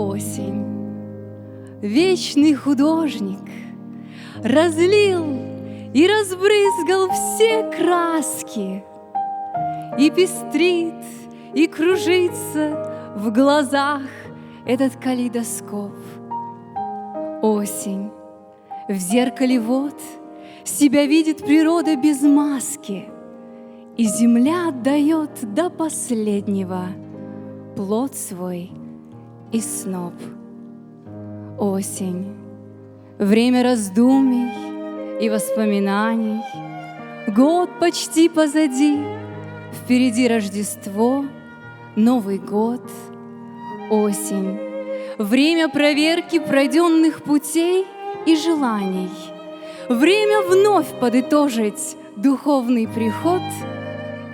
Осень, вечный художник, Разлил и разбрызгал все краски, И пестрит, и кружится в глазах Этот калейдоскоп. Осень, в зеркале вот Себя видит природа без маски, И земля отдает до последнего Плод свой и сноп. Осень, время раздумий и воспоминаний, Год почти позади, впереди Рождество, Новый год, осень, Время проверки пройденных путей и желаний, Время вновь подытожить духовный приход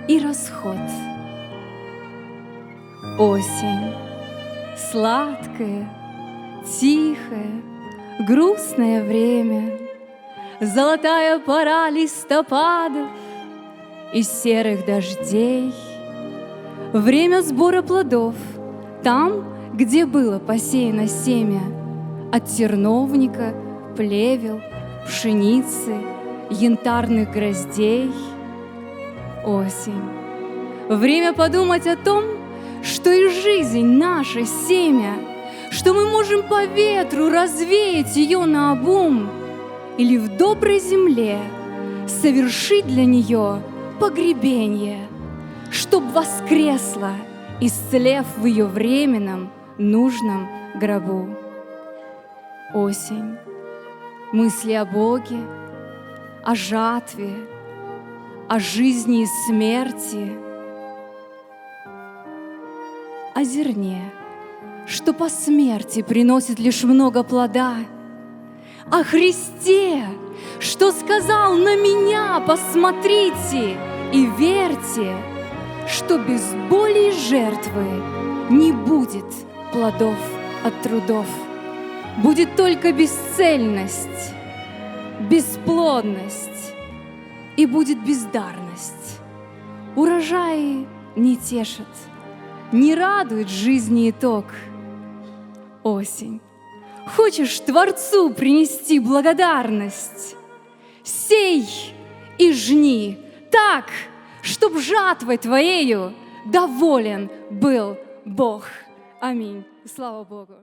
и расход. Осень, сладкое, тихое, грустное время, Золотая пора листопадов и серых дождей, Время сбора плодов там, где было посеяно семя, От терновника, плевел, пшеницы, янтарных гроздей. Осень. Время подумать о том, что и жизнь наша семя, что мы можем по ветру развеять ее на обум или в доброй земле совершить для нее погребение, чтоб воскресла, исцелев в ее временном нужном гробу. Осень, мысли о Боге, о жатве, о жизни и смерти — о зерне, что по смерти приносит лишь много плода, о Христе, что сказал на меня посмотрите и верьте, что без боли и жертвы не будет плодов от трудов. Будет только бесцельность, бесплодность и будет бездарность. Урожаи не тешат – не радует жизни итог. Осень. Хочешь Творцу принести благодарность? Сей и жни так, чтоб жатвой твоею доволен был Бог. Аминь. Слава Богу.